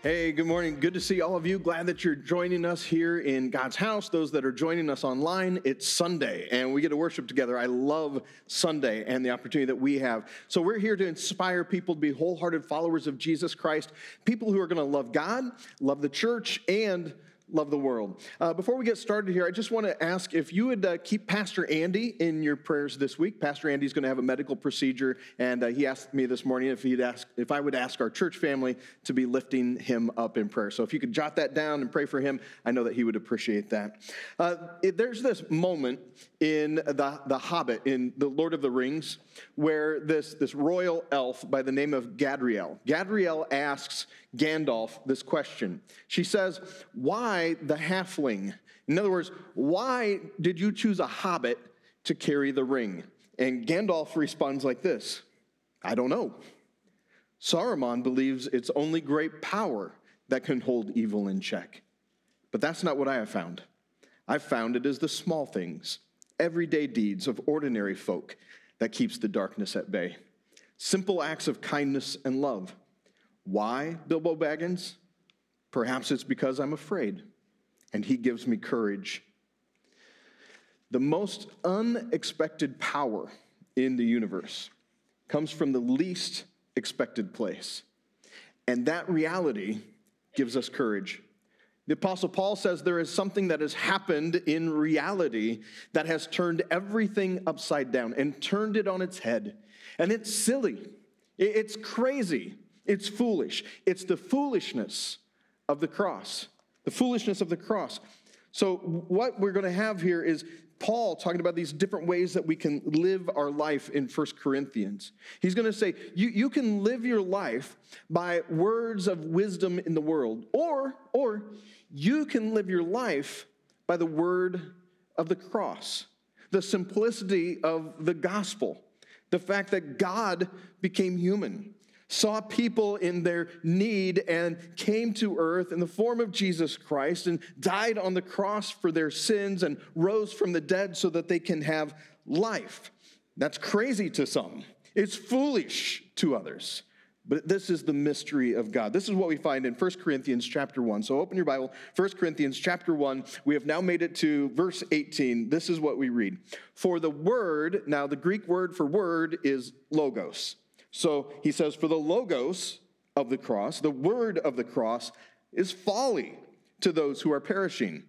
Hey, good morning. Good to see all of you. Glad that you're joining us here in God's house. Those that are joining us online, it's Sunday and we get to worship together. I love Sunday and the opportunity that we have. So, we're here to inspire people to be wholehearted followers of Jesus Christ, people who are going to love God, love the church, and love the world. Uh, before we get started here, I just want to ask if you would uh, keep Pastor Andy in your prayers this week. Pastor Andy's going to have a medical procedure, and uh, he asked me this morning if he'd ask if I would ask our church family to be lifting him up in prayer. So if you could jot that down and pray for him, I know that he would appreciate that. Uh, there's this moment in the, the Hobbit, in the Lord of the Rings, where this, this royal elf by the name of Galadriel, Galadriel asks Gandalf this question. She says, Why the halfling? In other words, why did you choose a hobbit to carry the ring? And Gandalf responds like this I don't know. Saruman believes it's only great power that can hold evil in check. But that's not what I have found. I've found it is the small things, everyday deeds of ordinary folk that keeps the darkness at bay. Simple acts of kindness and love why, Bilbo Baggins? Perhaps it's because I'm afraid, and he gives me courage. The most unexpected power in the universe comes from the least expected place. And that reality gives us courage. The Apostle Paul says there is something that has happened in reality that has turned everything upside down and turned it on its head. And it's silly, it's crazy. It's foolish. It's the foolishness of the cross. The foolishness of the cross. So, what we're going to have here is Paul talking about these different ways that we can live our life in First Corinthians. He's going to say, you, you can live your life by words of wisdom in the world, or, or you can live your life by the word of the cross, the simplicity of the gospel, the fact that God became human saw people in their need and came to earth in the form of Jesus Christ and died on the cross for their sins and rose from the dead so that they can have life. That's crazy to some. It's foolish to others. But this is the mystery of God. This is what we find in 1 Corinthians chapter 1. So open your Bible, 1 Corinthians chapter 1. We have now made it to verse 18. This is what we read. For the word, now the Greek word for word is logos. So he says, For the logos of the cross, the word of the cross, is folly to those who are perishing.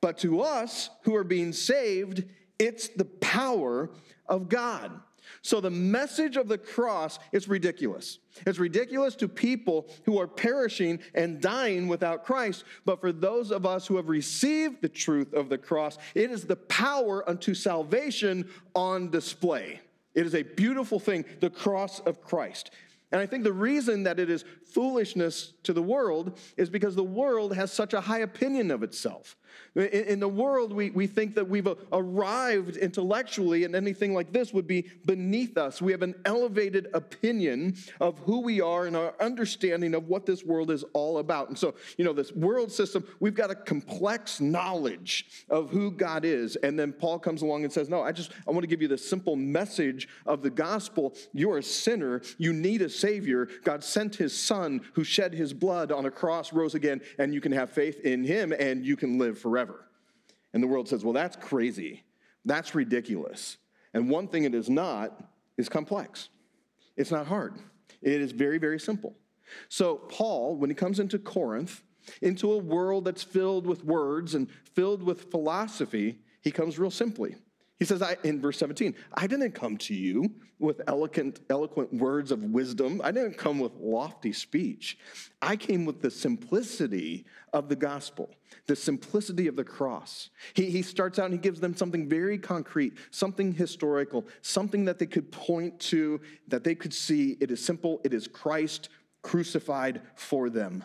But to us who are being saved, it's the power of God. So the message of the cross is ridiculous. It's ridiculous to people who are perishing and dying without Christ. But for those of us who have received the truth of the cross, it is the power unto salvation on display. It is a beautiful thing, the cross of Christ. And I think the reason that it is foolishness to the world is because the world has such a high opinion of itself. In the world, we, we think that we've uh, arrived intellectually, and anything like this would be beneath us. We have an elevated opinion of who we are and our understanding of what this world is all about. And so, you know, this world system, we've got a complex knowledge of who God is. And then Paul comes along and says, No, I just, I want to give you the simple message of the gospel. You're a sinner, you need a Savior. God sent His Son who shed His blood on a cross, rose again, and you can have faith in Him and you can live forever. And the world says, well, that's crazy. That's ridiculous. And one thing it is not is complex. It's not hard. It is very, very simple. So, Paul, when he comes into Corinth, into a world that's filled with words and filled with philosophy, he comes real simply. He says I, in verse 17, I didn't come to you with eloquent, eloquent words of wisdom. I didn't come with lofty speech. I came with the simplicity of the gospel, the simplicity of the cross. He, he starts out and he gives them something very concrete, something historical, something that they could point to, that they could see. It is simple, it is Christ crucified for them.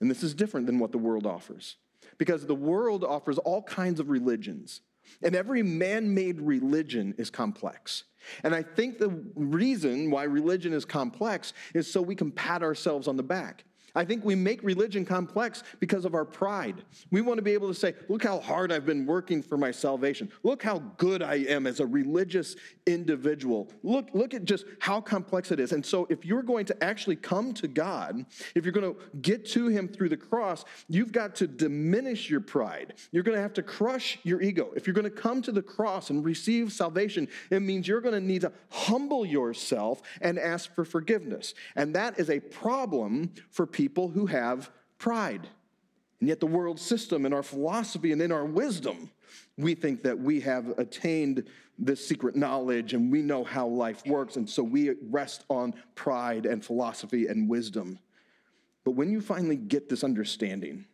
And this is different than what the world offers. Because the world offers all kinds of religions And every man made religion is complex. And I think the reason why religion is complex is so we can pat ourselves on the back. I think we make religion complex because of our pride. We want to be able to say, look how hard I've been working for my salvation. Look how good I am as a religious individual. Look, look at just how complex it is. And so, if you're going to actually come to God, if you're going to get to Him through the cross, you've got to diminish your pride. You're going to have to crush your ego. If you're going to come to the cross and receive salvation, it means you're going to need to humble yourself and ask for forgiveness. And that is a problem for people people who have pride. And yet, the world system and our philosophy and in our wisdom, we think that we have attained this secret knowledge and we know how life works. And so we rest on pride and philosophy and wisdom. But when you finally get this understanding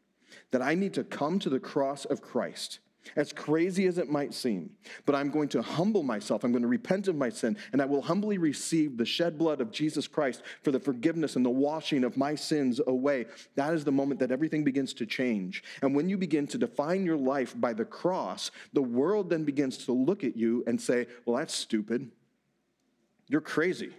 that I need to come to the cross of Christ, as crazy as it might seem, but I'm going to humble myself. I'm going to repent of my sin, and I will humbly receive the shed blood of Jesus Christ for the forgiveness and the washing of my sins away. That is the moment that everything begins to change. And when you begin to define your life by the cross, the world then begins to look at you and say, Well, that's stupid. You're crazy.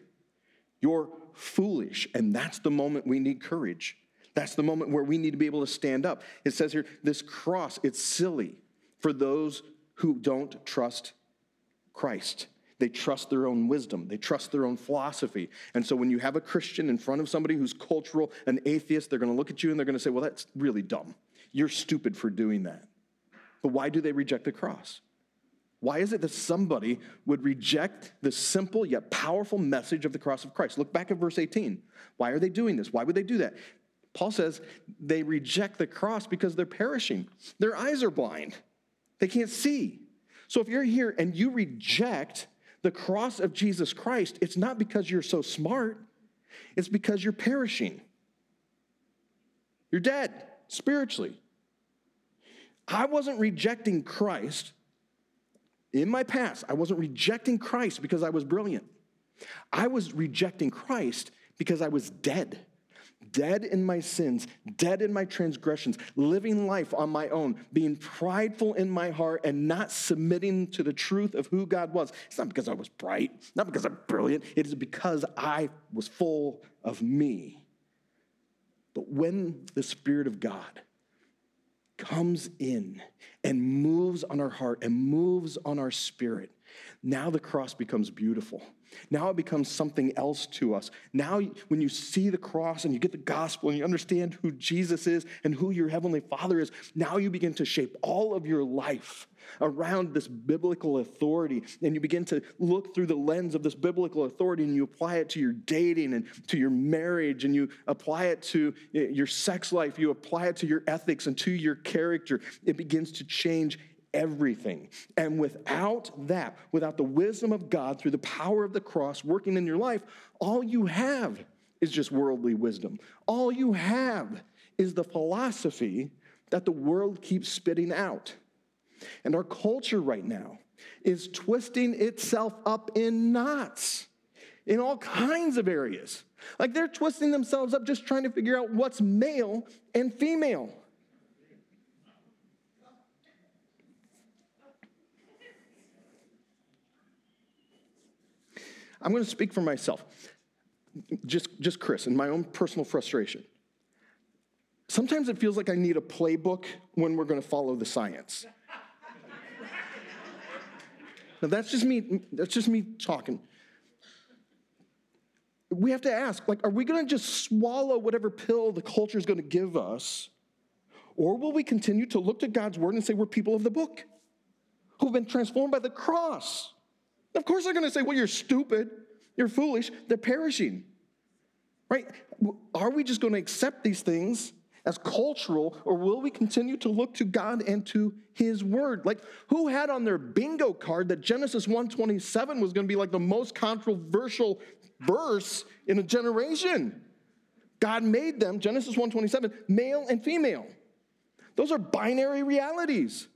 You're foolish. And that's the moment we need courage. That's the moment where we need to be able to stand up. It says here, this cross, it's silly for those who don't trust Christ. They trust their own wisdom. They trust their own philosophy. And so when you have a Christian in front of somebody who's cultural, an atheist, they're going to look at you and they're going to say, well, that's really dumb. You're stupid for doing that. But why do they reject the cross? Why is it that somebody would reject the simple yet powerful message of the cross of Christ? Look back at verse 18. Why are they doing this? Why would they do that? Paul says they reject the cross because they're perishing. Their eyes are blind. They can't see. So if you're here and you reject the cross of Jesus Christ, it's not because you're so smart, it's because you're perishing. You're dead spiritually. I wasn't rejecting Christ in my past. I wasn't rejecting Christ because I was brilliant. I was rejecting Christ because I was dead dead in my sins, dead in my transgressions, living life on my own, being prideful in my heart, and not submitting to the truth of who God was. It's not because I was bright, not because I'm brilliant, it is because I was full of me. But when the Spirit of God comes in and moves on our heart and moves on our spirit, now the cross becomes beautiful. Now it becomes something else to us. Now, when you see the cross and you get the gospel and you understand who Jesus is and who your heavenly Father is, now you begin to shape all of your life around this biblical authority. And you begin to look through the lens of this biblical authority and you apply it to your dating and to your marriage and you apply it to your sex life. You apply it to your ethics and to your character. It begins to change everything. And without that, without the wisdom of God through the power of the cross working in your life, all you have is just worldly wisdom. All you have is the philosophy that the world keeps spitting out. And our culture right now is twisting itself up in knots in all kinds of areas. Like they're twisting themselves up just trying to figure out what's male and female. I'm going to speak for myself, just, just Chris, and my own personal frustration. Sometimes it feels like I need a playbook when we're going to follow the science. now that's just me. That's just me talking. We have to ask, like, are we going to just swallow whatever pill the culture is going to give us, or will we continue to look to God's word and say we're people of the book who've been transformed by the cross? Of course, they're going to say, Well, you're stupid, you're foolish, they're perishing. Right? Are we just going to accept these things as cultural, or will we continue to look to God and to His Word? Like, who had on their bingo card that Genesis 1:27 was going to be like the most controversial verse in a generation? God made them, Genesis 1:27, male and female. Those are binary realities.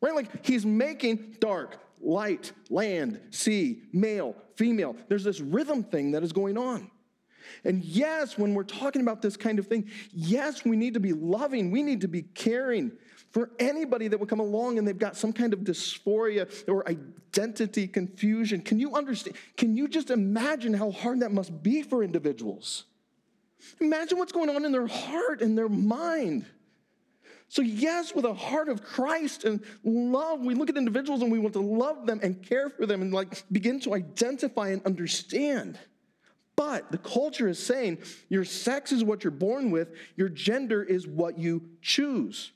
Right? Like he's making dark, light, land, sea, male, female. There's this rhythm thing that is going on. And yes, when we're talking about this kind of thing, yes, we need to be loving, we need to be caring for anybody that would come along and they've got some kind of dysphoria or identity confusion. Can you understand? Can you just imagine how hard that must be for individuals? Imagine what's going on in their heart and their mind. So, yes, with a heart of Christ and love, we look at individuals and we want to love them and care for them and like begin to identify and understand. But the culture is saying your sex is what you're born with, your gender is what you choose.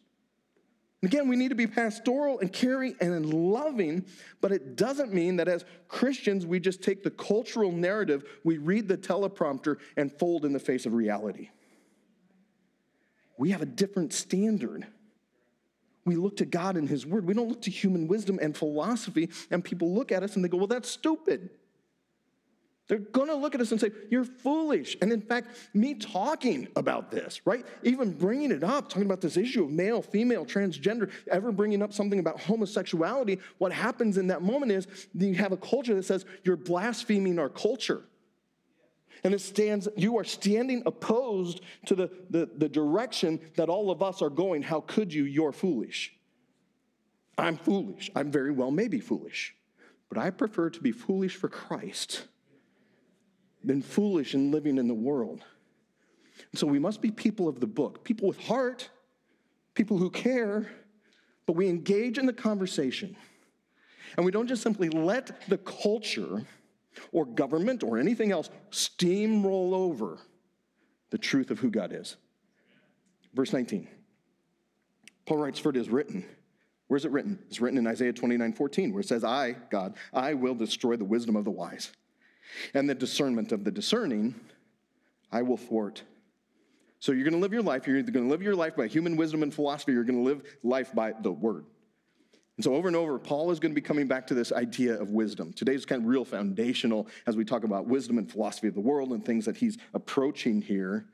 Again, we need to be pastoral and caring and loving, but it doesn't mean that as Christians we just take the cultural narrative, we read the teleprompter, and fold in the face of reality. We have a different standard. We look to God and His Word. We don't look to human wisdom and philosophy, and people look at us and they go, Well, that's stupid. They're to look at us and say, You're foolish. And in fact, me talking about this, right? Even bringing it up, talking about this issue of male, female, transgender, ever bringing up something about homosexuality, what happens in that moment is you have a culture that says, You're blaspheming our culture. And it stands, you are standing opposed to the, the, the direction that all of us are going. How could you? You're foolish. I'm foolish. I'm very well maybe foolish. But I prefer to be foolish for Christ than foolish in living in the world. And so we must be people of the book, people with heart, people who care, but we engage in the conversation. And we don't just simply let the culture or government or anything else steamroll over the truth of who God is. Verse 19. Paul writes, For it is written. Where's it written? It's written in Isaiah 29 14, where it says, I, God, I will destroy the wisdom of the wise and the discernment of the discerning I will thwart. So you're going to live your life. You're either going to live your life by human wisdom and philosophy, you're going to live life by the word. And so over and over, Paul is going to be coming back to this idea of wisdom. Today's kind of real foundational as we talk about wisdom and philosophy of the world and things that he's approaching here.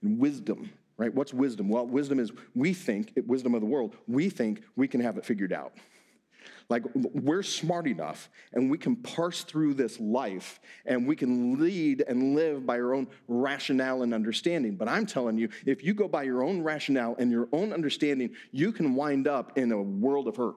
And wisdom, right? What's wisdom? Well, wisdom is we think, wisdom of the world, we think we can have it figured out. Like we're smart enough and we can parse through this life and we can lead and live by our own rationale and understanding. But I'm telling you, if you go by your own rationale and your own understanding, you can wind up in a world of hurt.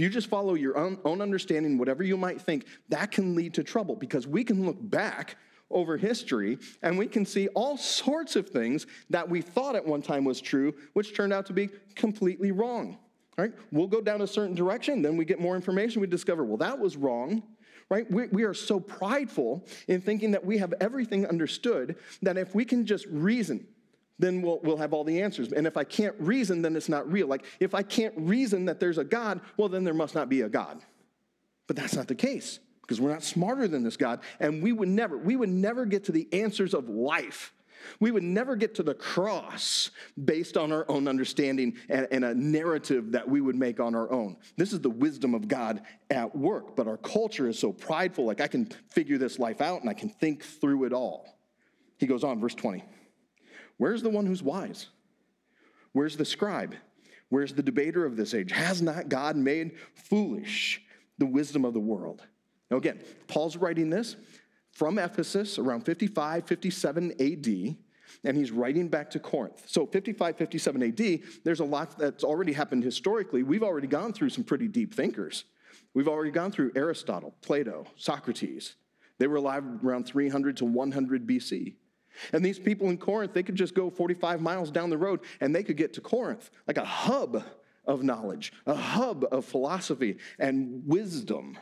You just follow your own, own understanding, whatever you might think, that can lead to trouble because we can look back over history and we can see all sorts of things that we thought at one time was true, which turned out to be completely wrong. Right? We'll go down a certain direction, then we get more information, we discover, well, that was wrong. Right? We, we are so prideful in thinking that we have everything understood that if we can just reason, then we'll, we'll have all the answers. And if I can't reason, then it's not real. Like, if I can't reason that there's a God, well, then there must not be a God. But that's not the case because we're not smarter than this God. And we would never, we would never get to the answers of life we would never get to the cross based on our own understanding and, and, a narrative that we would make on our own. This is the wisdom of God at work, but our culture is so prideful, like I can figure this life out and I can think through it all. He goes on, verse 20. Where's the one who's wise? Where's the scribe? Where's the debater of this age? Has not God made foolish the wisdom of the world? Now, again, Paul's writing this from Ephesus around 55, 57 AD, and he's writing back to Corinth. So 55, 57 AD, there's a lot that's already happened historically. We've already gone through some pretty deep thinkers. We've already gone through Aristotle, Plato, Socrates. They were alive around 300 to 100 BC. And these people in Corinth, they could just go 45 miles down the road and they could get to Corinth, like a hub of knowledge, a hub of philosophy and wisdom.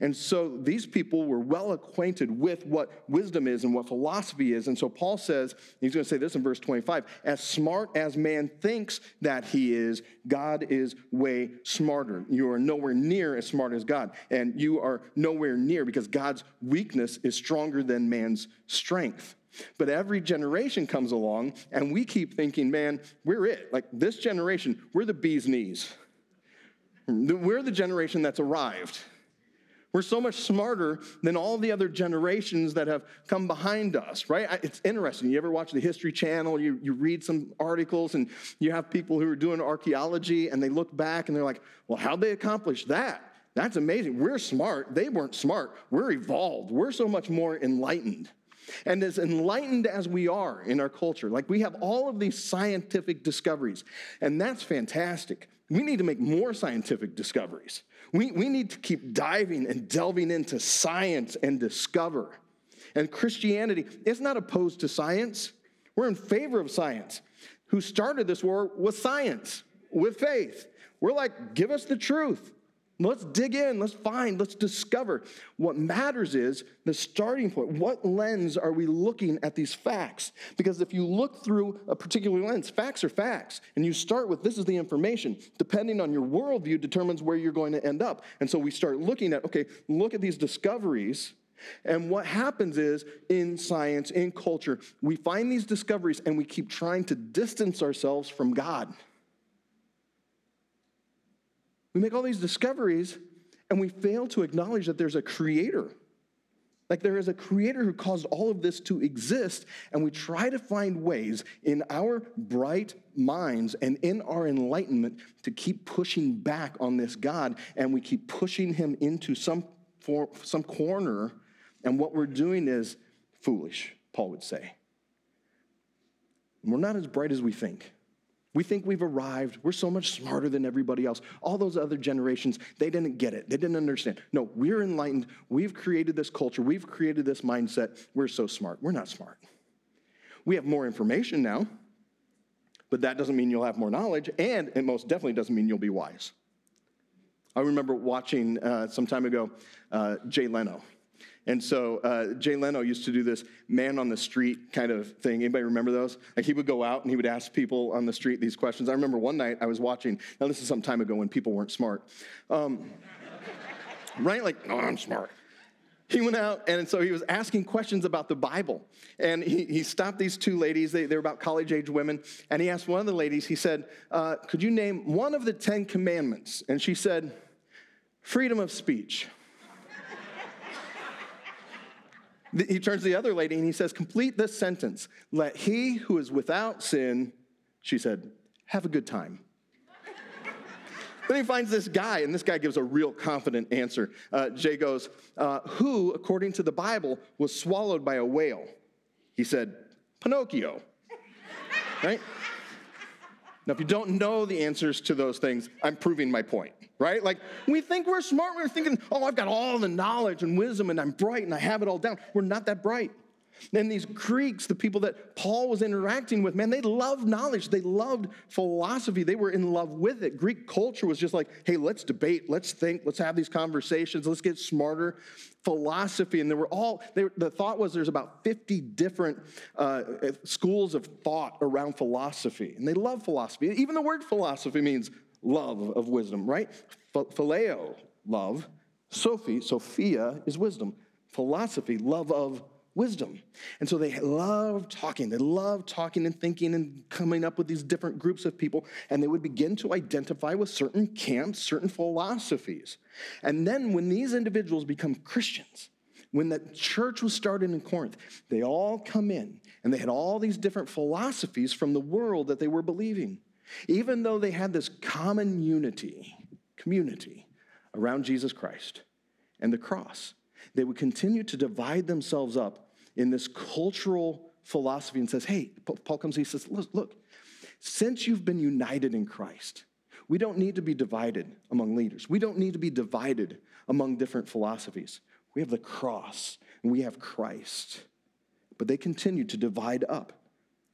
And so these people were well acquainted with what wisdom is and what philosophy is. And so Paul says, he's going to say this in verse 25 as smart as man thinks that he is, God is way smarter. You are nowhere near as smart as God. And you are nowhere near because God's weakness is stronger than man's strength. But every generation comes along and we keep thinking, man, we're it. Like this generation, we're the bee's knees. We're the generation that's arrived. We're so much smarter than all the other generations that have come behind us, right? It's interesting. You ever watch the History Channel? You, you read some articles and you have people who are doing archaeology and they look back and they're like, well, how'd they accomplish that? That's amazing. We're smart. They weren't smart. We're evolved. We're so much more enlightened. And as enlightened as we are in our culture, like we have all of these scientific discoveries, and that's fantastic. We need to make more scientific discoveries. We, we need to keep diving and delving into science and discover. And Christianity is not opposed to science, we're in favor of science. Who started this war was science, with faith. We're like, give us the truth. Let's dig in, let's find, let's discover. What matters is the starting point. What lens are we looking at these facts? Because if you look through a particular lens, facts are facts, and you start with this is the information, depending on your worldview, determines where you're going to end up. And so we start looking at, okay, look at these discoveries. And what happens is in science, in culture, we find these discoveries and we keep trying to distance ourselves from God. We make all these discoveries and we fail to acknowledge that there's a creator. Like there is a creator who caused all of this to exist, and we try to find ways in our bright minds and in our enlightenment to keep pushing back on this God, and we keep pushing him into some, some corner, and what we're doing is foolish, Paul would say. we're not as bright as we think. We think we've arrived. We're so much smarter than everybody else. All those other generations, they didn't get it. They didn't understand. No, we're enlightened. We've created this culture. We've created this mindset. We're so smart. We're not smart. We have more information now, but that doesn't mean you'll have more knowledge, and it most definitely doesn't mean you'll be wise. I remember watching uh, some time ago uh, Jay Leno. And so uh, Jay Leno used to do this man on the street kind of thing. Anybody remember those? Like he would go out and he would ask people on the street these questions. I remember one night I was watching, now this is some time ago when people weren't smart. Um, right? Like, oh, I'm smart. He went out and so he was asking questions about the Bible. And he, he stopped these two ladies, they, they were about college age women. And he asked one of the ladies, he said, uh, Could you name one of the Ten Commandments? And she said, Freedom of speech. He turns to the other lady and he says, Complete this sentence. Let he who is without sin, she said, have a good time. then he finds this guy, and this guy gives a real confident answer. Uh, Jay goes, uh, Who, according to the Bible, was swallowed by a whale? He said, Pinocchio. right? Now, if you don't know the answers to those things, I'm proving my point right? Like we think we're smart. We're thinking, oh, I've got all the knowledge and wisdom and I'm bright and I have it all down. We're not that bright. And these Greeks, the people that Paul was interacting with, man, they loved knowledge. They loved philosophy. They were in love with it. Greek culture was just like, hey, let's debate, let's think, let's have these conversations, let's get smarter. Philosophy, and there were all, they, the thought was there's about 50 different uh, schools of thought around philosophy. And they love philosophy. Even the word philosophy means love of wisdom, right? Phileo, love. Sophie, Sophia is wisdom. Philosophy, love of wisdom. And so they love talking. They love talking and thinking and coming up with these different groups of people. And they would begin to identify with certain camps, certain philosophies. And then when these individuals become Christians, when the church was started in Corinth, they all come in and they had all these different philosophies from the world that they were believing. Even though they had this common unity, community around Jesus Christ and the cross, they would continue to divide themselves up in this cultural philosophy and says, hey, Paul comes, he says, look, look, since you've been united in Christ, we don't need to be divided among leaders. We don't need to be divided among different philosophies. We have the cross and we have Christ. But they continue to divide up.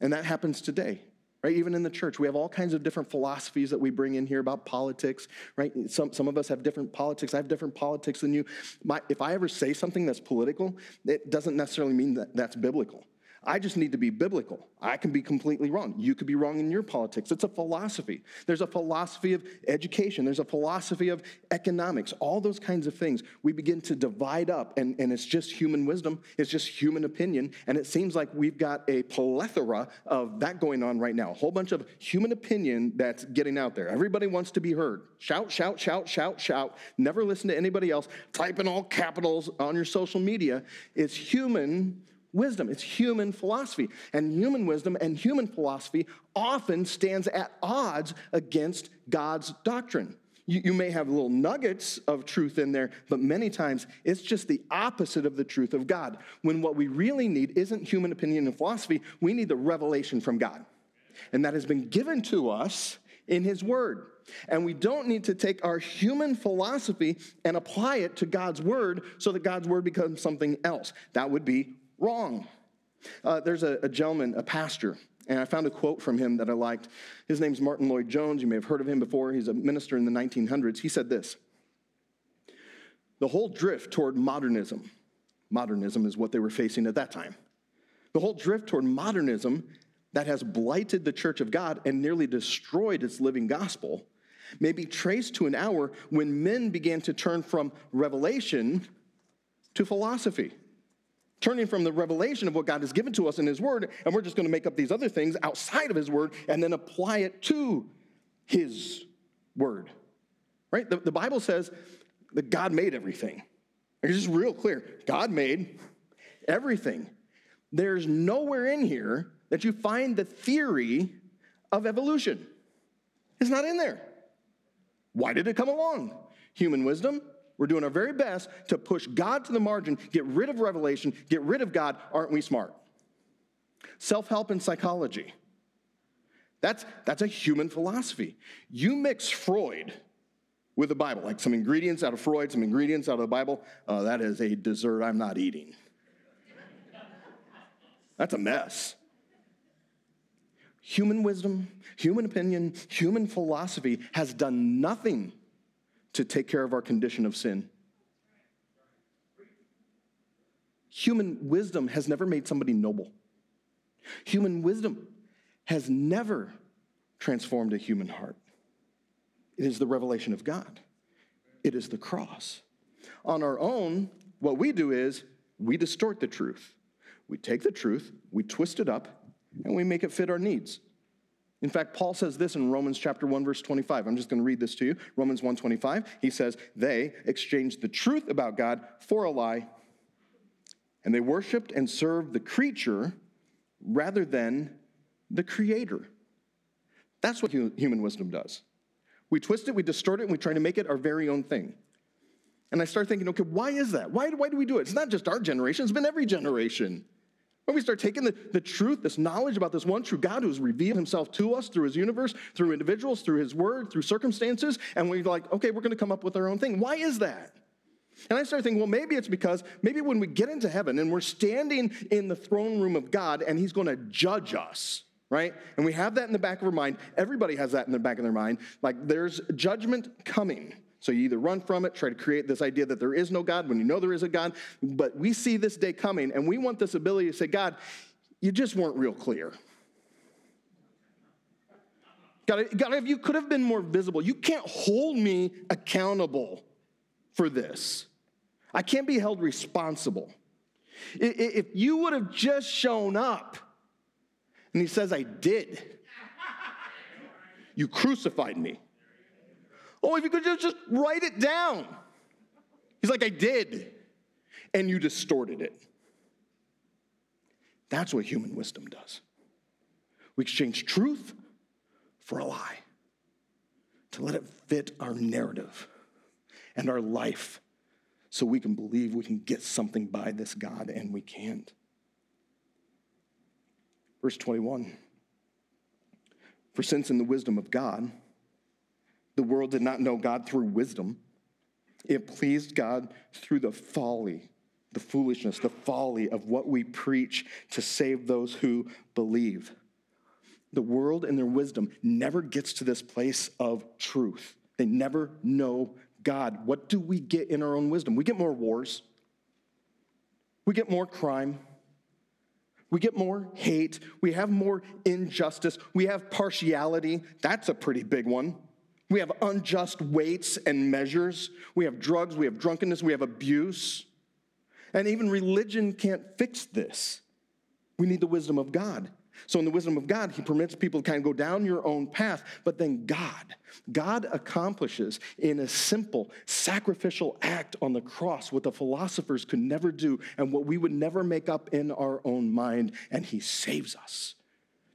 And that happens today right? Even in the church, we have all kinds of different philosophies that we bring in here about politics, right? Some, some of us have different politics. I have different politics than you. My, if I ever say something that's political, it doesn't necessarily mean that that's biblical. I just need to be biblical. I can be completely wrong. You could be wrong in your politics. It's a philosophy. There's a philosophy of education, there's a philosophy of economics, all those kinds of things. We begin to divide up, and, and it's just human wisdom, it's just human opinion. And it seems like we've got a plethora of that going on right now. A whole bunch of human opinion that's getting out there. Everybody wants to be heard. Shout, shout, shout, shout, shout. Never listen to anybody else. Type in all capitals on your social media. It's human wisdom. It's human philosophy. And human wisdom and human philosophy often stands at odds against God's doctrine. You, you may have little nuggets of truth in there, but many times it's just the opposite of the truth of God. When what we really need isn't human opinion and philosophy, we need the revelation from God. And that has been given to us in His Word. And we don't need to take our human philosophy and apply it to God's Word so that God's Word becomes something else. That would be wrong. Uh, there's a, a gentleman, a pastor, and I found a quote from him that I liked. His name's Martyn Lloyd-Jones. You may have heard of him before. He's a minister in the 1900s. He said this The whole drift toward modernism, modernism is what they were facing at that time. The whole drift toward modernism that has blighted the church of God and nearly destroyed its living gospel may be traced to an hour when men began to turn from revelation to philosophy turning from the revelation of what God has given to us in His Word, and we're just going to make up these other things outside of His Word and then apply it to His Word. Right? The, the Bible says that God made everything. It's just real clear. God made everything. There's nowhere in here that you find the theory of evolution. It's not in there. Why did it come along? Human wisdom, we're doing our very best to push God to the margin, get rid of revelation, get rid of God. Aren't we smart? Self help and psychology. That's, that's a human philosophy. You mix Freud with the Bible, like some ingredients out of Freud, some ingredients out of the Bible, uh, that is a dessert I'm not eating. That's a mess. Human wisdom, human opinion, human philosophy has done nothing to take care of our condition of sin. Human wisdom has never made somebody noble. Human wisdom has never transformed a human heart. It is the revelation of God, it is the cross. On our own, what we do is we distort the truth. We take the truth, we twist it up, and we make it fit our needs. In fact, Paul says this in Romans chapter 1 verse 25. I'm just going to read this to you. Romans 1:25. He says, "They exchanged the truth about God for a lie, and they worshiped and served the creature rather than the creator." That's what human wisdom does. We twist it, we distort it, and we try to make it our very own thing. And I start thinking, okay, why is that? Why, why do we do it? It's not just our generation, it's been every generation. When we start taking the, the truth, this knowledge about this one true God who has revealed himself to us through his universe, through individuals, through his word, through circumstances, and we're like, okay, we're going to come up with our own thing. Why is that? And I started thinking, well, maybe it's because maybe when we get into heaven and we're standing in the throne room of God and he's going to judge us, right? And we have that in the back of our mind. Everybody has that in the back of their mind. Like there's judgment coming. So you either run from it, try to create this idea that there is no God when you know there is a God, but we see this day coming and we want this ability to say, God, you just weren't real clear. God, God, if you could have been more visible, you can't hold me accountable for this. I can't be held responsible. If you would have just shown up, and he says, I did, you crucified me. Oh, if you could just, write it down. He's like, I did. And you distorted it. That's what human wisdom does. We exchange truth for a lie to let it fit our narrative and our life so we can believe we can get something by this God and we can't. Verse 21 For since in the wisdom of God, the world did not know God through wisdom. It pleased God through the folly, the foolishness, the folly of what we preach to save those who believe. The world in their wisdom never gets to this place of truth. They never know God. What do we get in our own wisdom? We get more wars, we get more crime. We get more hate. We have more injustice. We have partiality. That's a pretty big one. We have unjust weights and measures. We have drugs, we have drunkenness, we have abuse. And even religion can't fix this. We need the wisdom of God. So, in the wisdom of God, He permits people to kind of go down your own path, but then God, God accomplishes in a simple sacrificial act on the cross what the philosophers could never do and what we would never make up in our own mind. And He saves us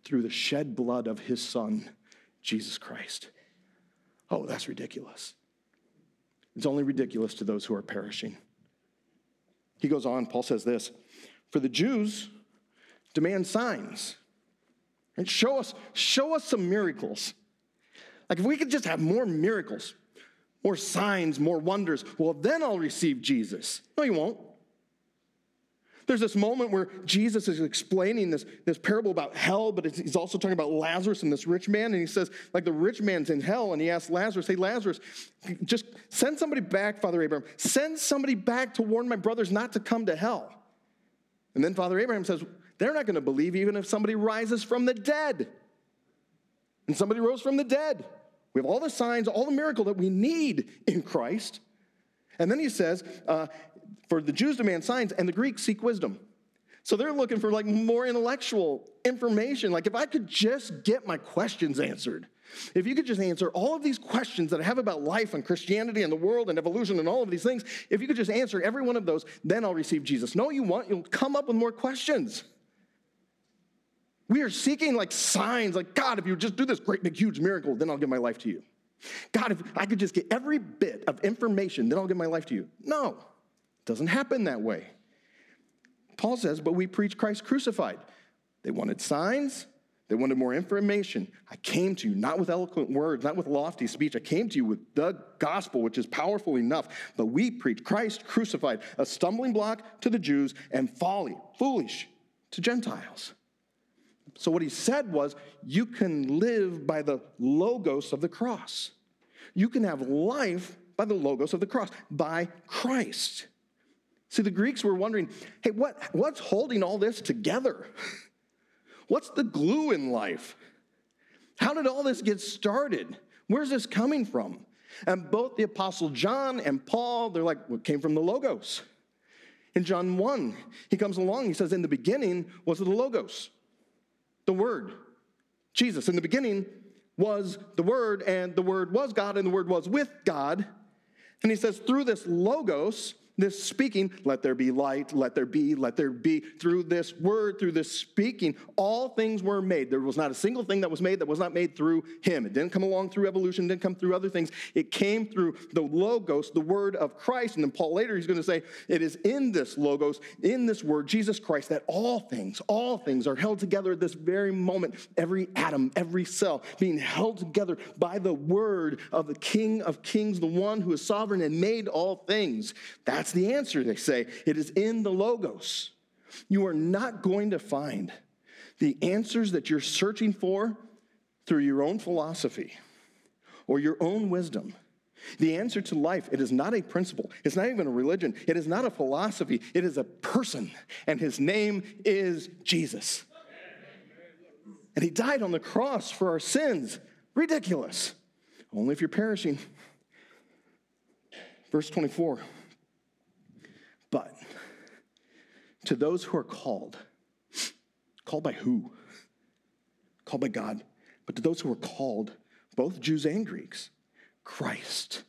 through the shed blood of His Son, Jesus Christ. Oh, that's ridiculous. It's only ridiculous to those who are perishing. He goes on, Paul says this For the Jews demand signs. And show us, show us some miracles. Like if we could just have more miracles, more signs, more wonders, well, then I'll receive Jesus. No, you won't. There's this moment where Jesus is explaining this, this parable about hell, but he's also talking about Lazarus and this rich man. And he says, like, the rich man's in hell. And he asks Lazarus, Hey, Lazarus, just send somebody back, Father Abraham. Send somebody back to warn my brothers not to come to hell. And then Father Abraham says, They're not going to believe even if somebody rises from the dead. And somebody rose from the dead. We have all the signs, all the miracle that we need in Christ. And then he says, uh, for the Jews demand signs, and the Greeks seek wisdom. So they're looking for like more intellectual information. Like if I could just get my questions answered, if you could just answer all of these questions that I have about life and Christianity and the world and evolution and all of these things, if you could just answer every one of those, then I'll receive Jesus. No, you want, you'll come up with more questions. We are seeking like signs, like, God, if you just do this great big huge miracle, then I'll give my life to you. God, if I could just get every bit of information, then I'll give my life to you. No. It doesn't happen that way. Paul says, but we preach Christ crucified. They wanted signs, they wanted more information. I came to you not with eloquent words, not with lofty speech. I came to you with the gospel, which is powerful enough. But we preach Christ crucified, a stumbling block to the Jews and folly, foolish to Gentiles. So, what he said was, you can live by the logos of the cross. You can have life by the logos of the cross, by Christ. See, the Greeks were wondering hey, what, what's holding all this together? What's the glue in life? How did all this get started? Where's this coming from? And both the Apostle John and Paul, they're like, what came from the Logos? In John 1, he comes along, he says, In the beginning was the Logos, the Word. Jesus, in the beginning was the Word, and the Word was God, and the Word was with God. And he says, through this Logos, this speaking, let there be light, let there be, let there be. Through this word, through this speaking, all things were made. There was not a single thing that was made that was not made through him. It didn't come along through evolution, didn't come through other things. It came through the Logos, the word of Christ. And then Paul later, he's going to say, it is in this Logos, in this word, Jesus Christ, that all things, all things are held together at this very moment. Every atom, every cell being held together by the word of the King of Kings, the one who is sovereign and made all things. That's that's the answer, they say. It is in the Logos. You are not going to find the answers that you're searching for through your own philosophy or your own wisdom. The answer to life, it is not a principle. It's not even a religion. It is not a philosophy. It is a person, and his name is Jesus. And he died on the cross for our sins. Ridiculous. Only if you're perishing. Verse 24. But to those who are called, called by who? Called by God. But to those who are called, both Jews and Greeks, Christ,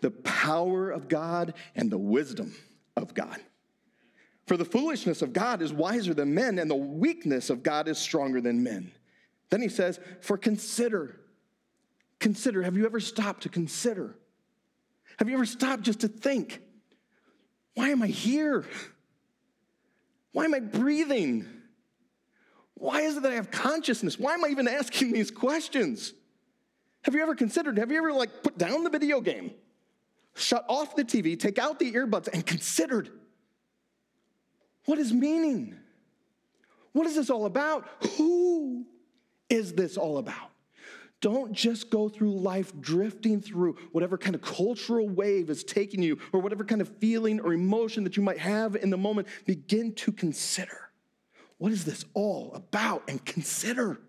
the power of God and the wisdom of God. For the foolishness of God is wiser than men, and the weakness of God is stronger than men. Then he says, For consider, consider. Have you ever stopped to consider? Have you ever stopped just to think? Why am I here? Why am I breathing? Why is it that I have consciousness? Why am I even asking these questions? Have you ever considered, have you ever like put down the video game, shut off the TV, take out the earbuds, and considered what is meaning? What is this all about? Who is this all about? Don't just go through life drifting through whatever kind of cultural wave is taking you or whatever kind of feeling or emotion that you might have in the moment. Begin to consider what is this all about and consider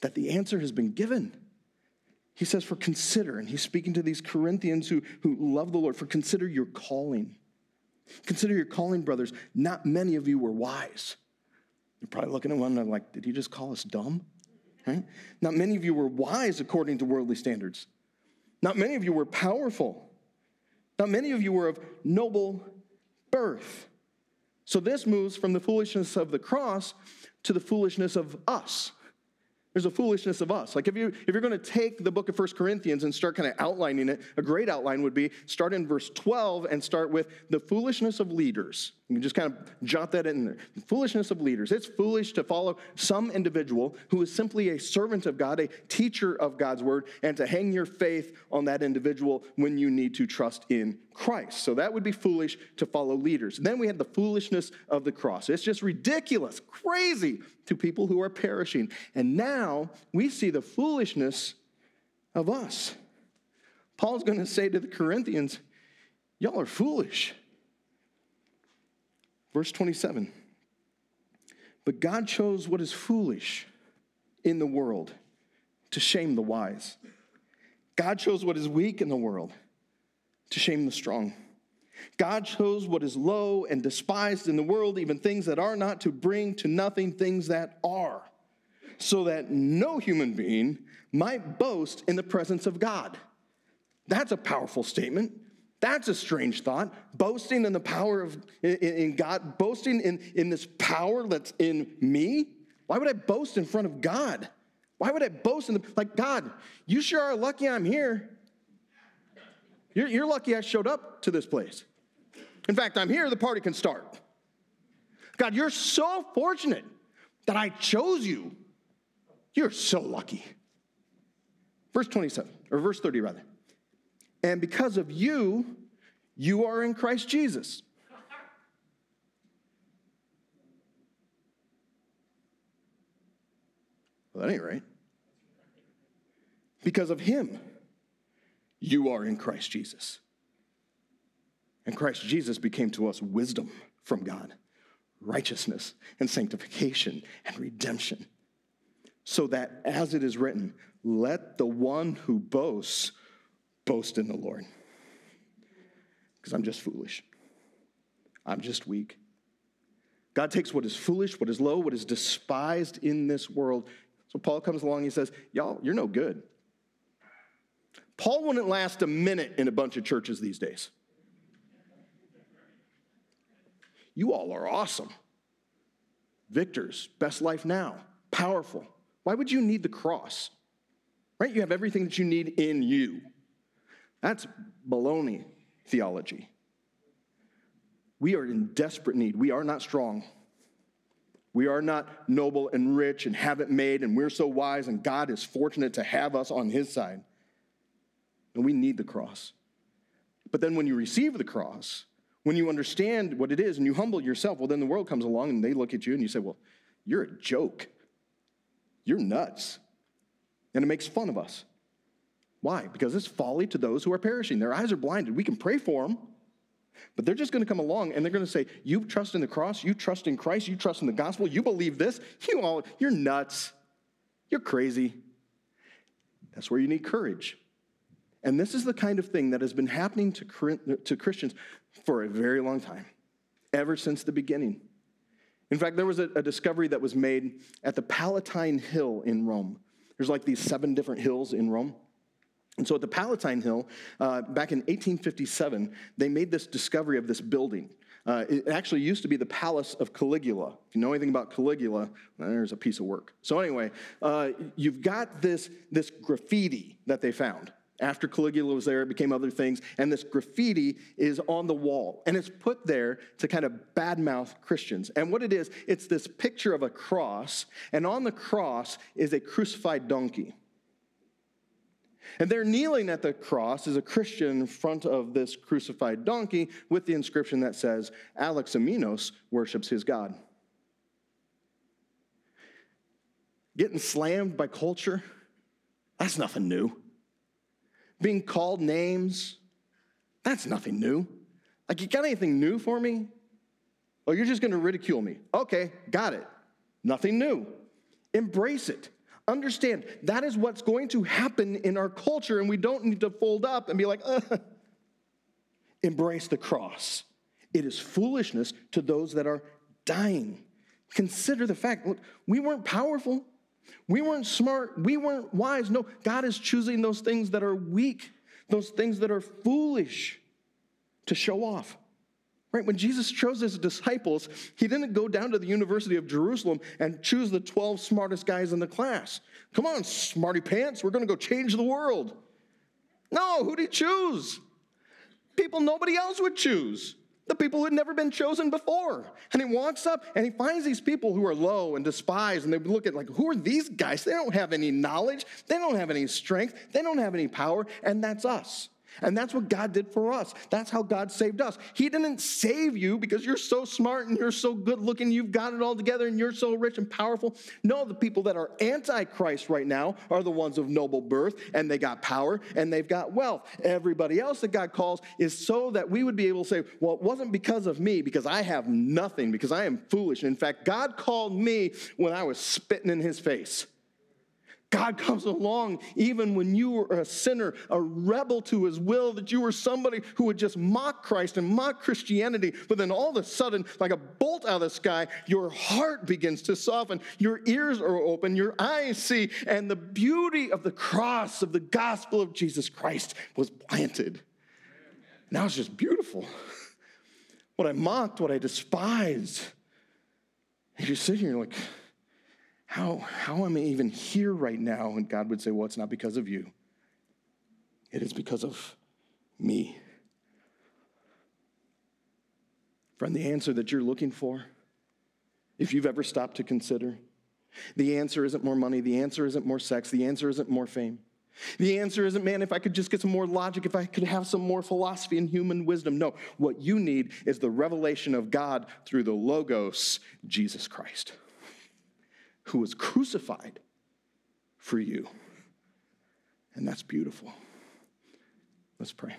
that the answer has been given. He says, for consider, and he's speaking to these Corinthians who, who love the Lord, for consider your calling. Consider your calling, brothers. Not many of you were wise. You're probably looking at one and like, did he just call us dumb? Right? Not many of you were wise according to worldly standards. Not many of you were powerful. Not many of you were of noble birth. So this moves from the foolishness of the cross to the foolishness of us. There's a foolishness of us. Like if you if you're going to take the book of First Corinthians and start kind of outlining it, a great outline would be start in verse 12 and start with the foolishness of leaders. You can just kind of jot that in there. The foolishness of leaders. It's foolish to follow some individual who is simply a servant of God, a teacher of God's word, and to hang your faith on that individual when you need to trust in Christ. So that would be foolish to follow leaders. And then we have the foolishness of the cross. It's just ridiculous, crazy to people who are perishing. And now we see the foolishness of us. Paul's going to say to the Corinthians, Y'all are foolish. Verse 27 But God chose what is foolish in the world to shame the wise. God chose what is weak in the world to shame the strong. God chose what is low and despised in the world, even things that are not, to bring to nothing things that are, so that no human being might boast in the presence of God. That's a powerful statement. That's a strange thought. Boasting in the power of in, in God, boasting in, in this power that's in me. Why would I boast in front of God? Why would I boast in the like God? You sure are lucky I'm here. You're, you're lucky I showed up to this place. In fact, I'm here, the party can start. God, you're so fortunate that I chose you. You're so lucky. Verse 27, or verse 30 rather. And because of you, you are in Christ Jesus. Well, that ain't right. Because of him, you are in Christ Jesus. And Christ Jesus became to us wisdom from God, righteousness and sanctification and redemption. So that, as it is written, let the one who boasts boast in the Lord. Because I'm just foolish. I'm just weak. God takes what is foolish, what is low, what is despised in this world. So Paul comes along he says, Y'all, you're no good. Paul wouldn't last a minute in a bunch of churches these days. You all are awesome. Victors, best life now, powerful. Why would you need the cross? Right? You have everything that you need in you. That's baloney theology. We are in desperate need. We are not strong. We are not noble and rich and have it made, and we're so wise, and God is fortunate to have us on His side. And we need the cross. But then when you receive the cross, when you understand what it is and you humble yourself, well, then the world comes along and they look at you and you say, Well, you're a joke. You're nuts. And it makes fun of us. Why? Because it's folly to those who are perishing. Their eyes are blinded. We can pray for them, but they're just going to come along and they're going to say, You trust in the cross, you trust in Christ, you trust in the gospel, you believe this, you all, you're nuts. You're crazy. That's where you need courage. And this is the kind of thing that has been happening to, to Christians for a very long time, ever since the beginning. In fact, there was a, a, discovery that was made at the Palatine Hill in Rome. There's like these seven different hills in Rome. And so at the Palatine Hill, uh, back in 1857, they made this discovery of this building. Uh, it actually used to be the Palace of Caligula. If you know anything about Caligula, there's a piece of work. So anyway, uh, you've got this, this graffiti that they found. After Caligula was there, it became other things. And this graffiti is on the wall. And it's put there to kind of badmouth Christians. And what it is, it's this picture of a cross. And on the cross is a crucified donkey. And there kneeling at the cross is a Christian in front of this crucified donkey with the inscription that says, Alexamenos worships his God. Getting slammed by culture, that's nothing new. Being called names, that's nothing new. Like, you got anything new for me? Oh, you're just gonna ridicule me. Okay, got it. Nothing new. Embrace it. Understand, that is what's going to happen in our culture, and we don't need to fold up and be like, Ugh. embrace the cross. It is foolishness to those that are dying. Consider the fact look, we weren't powerful, we weren't smart, we weren't wise. No, God is choosing those things that are weak, those things that are foolish to show off. Right? When Jesus chose his disciples, he didn't go down to the University of Jerusalem and choose the 12 smartest guys in the class. Come on, smarty pants, we're going to go change the world. No, who did he choose? People nobody else would choose. The people who had never been chosen before. And he walks up and he finds these people who are low and despised, and they look at like, who are these guys? They don't have any knowledge, they don't have any strength, they don't have any power, and that's us. And that's what God did for us. That's how God saved us. He didn't save you because you're so smart and you're so good looking, you've got it all together, and you're so rich and powerful. No, the people that are anti-Christ right now are the ones of noble birth, and they got power and they've got wealth. Everybody else that God calls is so that we would be able to say, well, it wasn't because of me, because I have nothing, because I am foolish. In fact, God called me when I was spitting in his face. God comes along even when you were a sinner, a rebel to his will, that you were somebody who would just mock Christ and mock Christianity. But then all of a sudden, like a bolt out of the sky, your heart begins to soften, your ears are open, your eyes see, and the beauty of the cross of the gospel of Jesus Christ was planted. Now it's just beautiful. What I mocked, what I despised. And you sit here like, how, how am I even here right now? And God would say, Well, it's not because of you, it is because of me. Friend, the answer that you're looking for, if you've ever stopped to consider, the answer isn't more money, the answer isn't more sex, the answer isn't more fame. The answer isn't, man, if I could just get some more logic, if I could have some more philosophy and human wisdom. No, what you need is the revelation of God through the Logos, Jesus Christ who was crucified for you. And that's beautiful. Let's pray.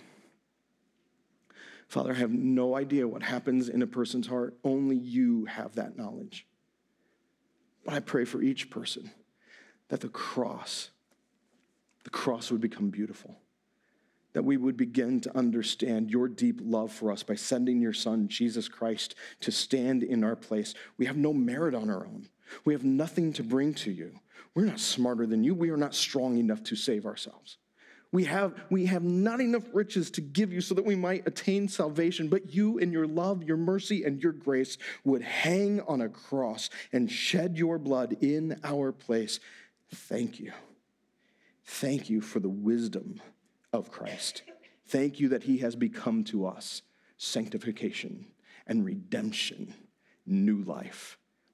Father, I have no idea what happens in a person's heart. Only you have that knowledge. But I pray for each person that the cross, the cross would become beautiful. That we would begin to understand your deep love for us by sending your son, Jesus Christ, to stand in our place. We have no merit on our own. We have nothing to bring to you. We're not smarter than you. We are not strong enough to save ourselves. We have, we have not enough riches to give you so that we might attain salvation, but you, in your love, your mercy, and your grace, would hang on a cross and shed your blood in our place. Thank you. Thank you for the wisdom of Christ. Thank you that he has become to us sanctification and redemption, new life.